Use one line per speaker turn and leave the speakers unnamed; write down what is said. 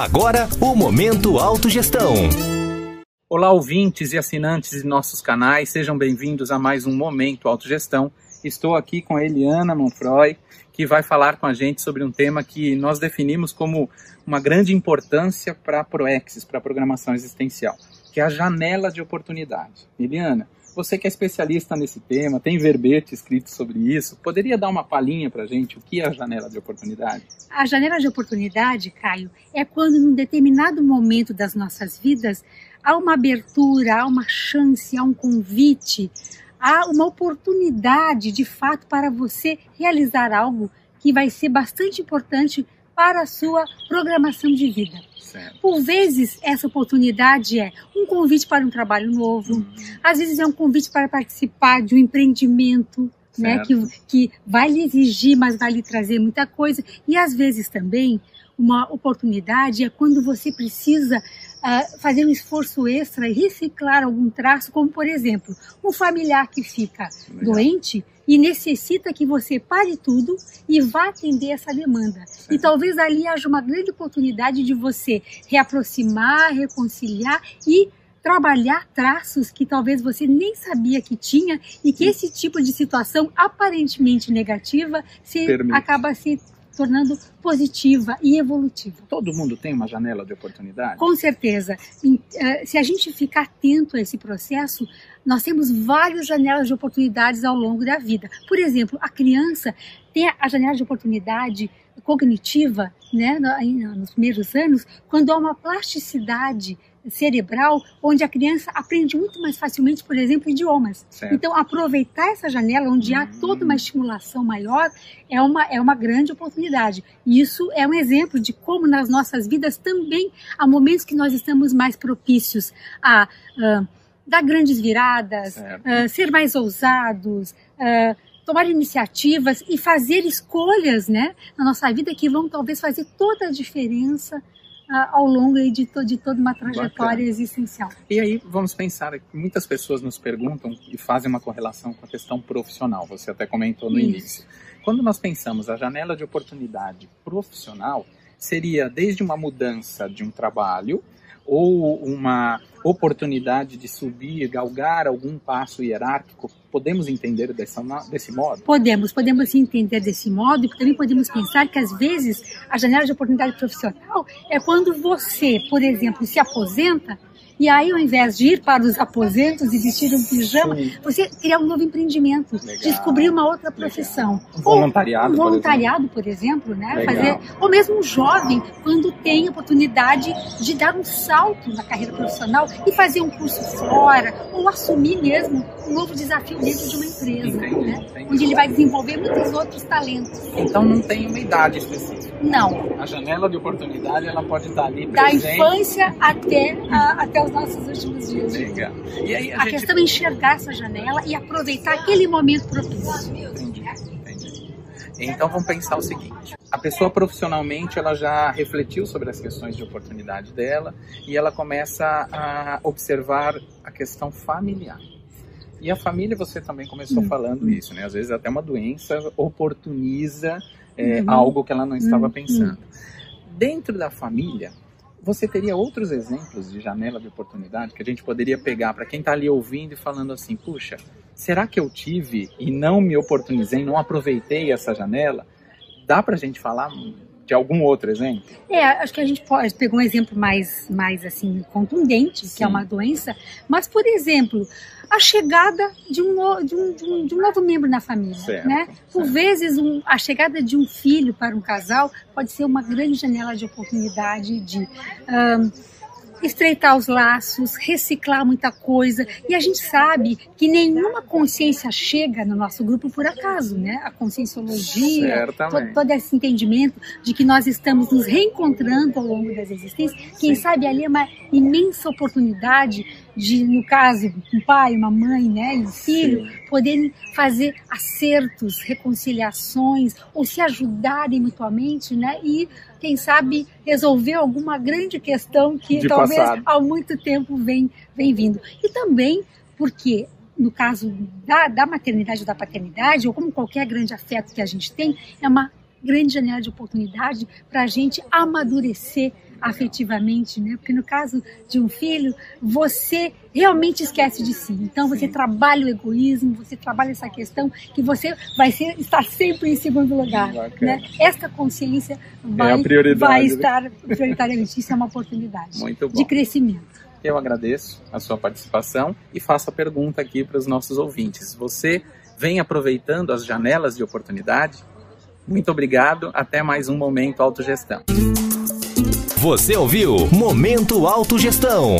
Agora, o Momento Autogestão.
Olá, ouvintes e assinantes de nossos canais, sejam bem-vindos a mais um Momento Autogestão. Estou aqui com a Eliana Monfroy, que vai falar com a gente sobre um tema que nós definimos como uma grande importância para a ProExis, para a programação existencial, que é a janela de oportunidade. Eliana, você que é especialista nesse tema, tem verbete escrito sobre isso, poderia dar uma palhinha para gente o que é a janela de oportunidade?
A janela de oportunidade, Caio, é quando num determinado momento das nossas vidas há uma abertura, há uma chance, há um convite, há uma oportunidade de fato para você realizar algo que vai ser bastante importante para a sua programação de vida. Certo. Por vezes, essa oportunidade é um convite para um trabalho novo, uhum. às vezes é um convite para participar de um empreendimento, né, que, que vai lhe exigir, mas vai lhe trazer muita coisa, e às vezes também uma oportunidade é quando você precisa uh, fazer um esforço extra e reciclar algum traço, como por exemplo, um familiar que fica Legal. doente e necessita que você pare tudo e vá atender essa demanda. Certo. E talvez ali haja uma grande oportunidade de você reaproximar, reconciliar e trabalhar traços que talvez você nem sabia que tinha e que Sim. esse tipo de situação aparentemente negativa se acaba se tornando positiva e evolutiva.
Todo mundo tem uma janela de oportunidade?
Com certeza. Eh, se a gente ficar atento a esse processo, nós temos várias janelas de oportunidades ao longo da vida. Por exemplo, a criança tem a janela de oportunidade cognitiva, né, nos primeiros anos, quando há uma plasticidade cerebral, onde a criança aprende muito mais facilmente, por exemplo, idiomas. Certo. Então, aproveitar essa janela onde há toda uma estimulação maior é uma, é uma grande oportunidade. E isso é um exemplo de como nas nossas vidas também há momentos que nós estamos mais propícios a uh, dar grandes viradas, uh, ser mais ousados, uh, tomar iniciativas e fazer escolhas né, na nossa vida que vão talvez fazer toda a diferença ao longo de, to, de toda uma trajetória Bacana. existencial.
E aí vamos pensar que muitas pessoas nos perguntam e fazem uma correlação com a questão profissional. Você até comentou no Isso. início. Quando nós pensamos a janela de oportunidade profissional, seria desde uma mudança de um trabalho ou uma oportunidade de subir, galgar algum passo hierárquico? Podemos entender dessa, desse modo?
Podemos, podemos entender desse modo e também podemos pensar que às vezes a janela de oportunidade profissional é quando você, por exemplo, se aposenta e aí, ao invés de ir para os aposentos e vestir um pijama, Sim. você criar um novo empreendimento, Legal. descobrir uma outra profissão.
Um voluntariado,
um voluntariado, por exemplo, por exemplo né? Fazer, ou mesmo um jovem, quando tem oportunidade de dar um salto na carreira profissional e fazer um curso fora, ou assumir mesmo um novo desafio dentro de uma empresa, entendi, né? Entendi. onde ele vai desenvolver muitos outros talentos.
Então não tem uma idade específica.
Não.
A janela de oportunidade ela pode estar ali
presente. Da infância até, a, até os nossos últimos dias.
Legal. E aí,
a, a gente... questão é enxergar essa janela e aproveitar aquele momento propício.
Entendi, entendi. Então vamos pensar o seguinte: a pessoa profissionalmente ela já refletiu sobre as questões de oportunidade dela e ela começa a observar a questão familiar. E a família, você também começou hum. falando isso, né? Às vezes até uma doença oportuniza é, uhum. algo que ela não estava uhum. pensando. Dentro da família, você teria outros exemplos de janela de oportunidade que a gente poderia pegar para quem está ali ouvindo e falando assim: puxa, será que eu tive e não me oportunizei, não aproveitei essa janela? Dá para a gente falar de algum outro exemplo?
É, acho que a gente pode pegou um exemplo mais, mais assim contundente, Sim. que é uma doença, mas por exemplo, a chegada de um, de um, de um, de um novo membro na família, certo, né? Por certo. vezes um, a chegada de um filho para um casal pode ser uma grande janela de oportunidade de um, estreitar os laços, reciclar muita coisa. E a gente sabe que nenhuma consciência chega no nosso grupo por acaso, né? A conscienciologia, todo, todo, esse entendimento de que nós estamos nos reencontrando ao longo das existências. Quem Sim. sabe ali é uma imensa oportunidade de, no caso, um pai, uma mãe, né, e um filho, Sim. poderem fazer acertos, reconciliações, ou se ajudarem mutuamente, né, e, quem sabe, resolver alguma grande questão que de talvez passado. há muito tempo vem, vem vindo. E também porque no caso da, da maternidade ou da paternidade, ou como qualquer grande afeto que a gente tem, é uma grande janela de oportunidade para a gente amadurecer afetivamente, né? Porque no caso de um filho, você realmente esquece de si. Então você Sim. trabalha o egoísmo, você trabalha essa questão que você vai ser, estar sempre em segundo lugar. Né? Esta consciência vai, é vai né? estar prioritariamente. Isso é uma oportunidade de crescimento.
Eu agradeço a sua participação e faço a pergunta aqui para os nossos ouvintes. Você vem aproveitando as janelas de oportunidade? Muito obrigado. Até mais um Momento Autogestão.
Você ouviu Momento Autogestão.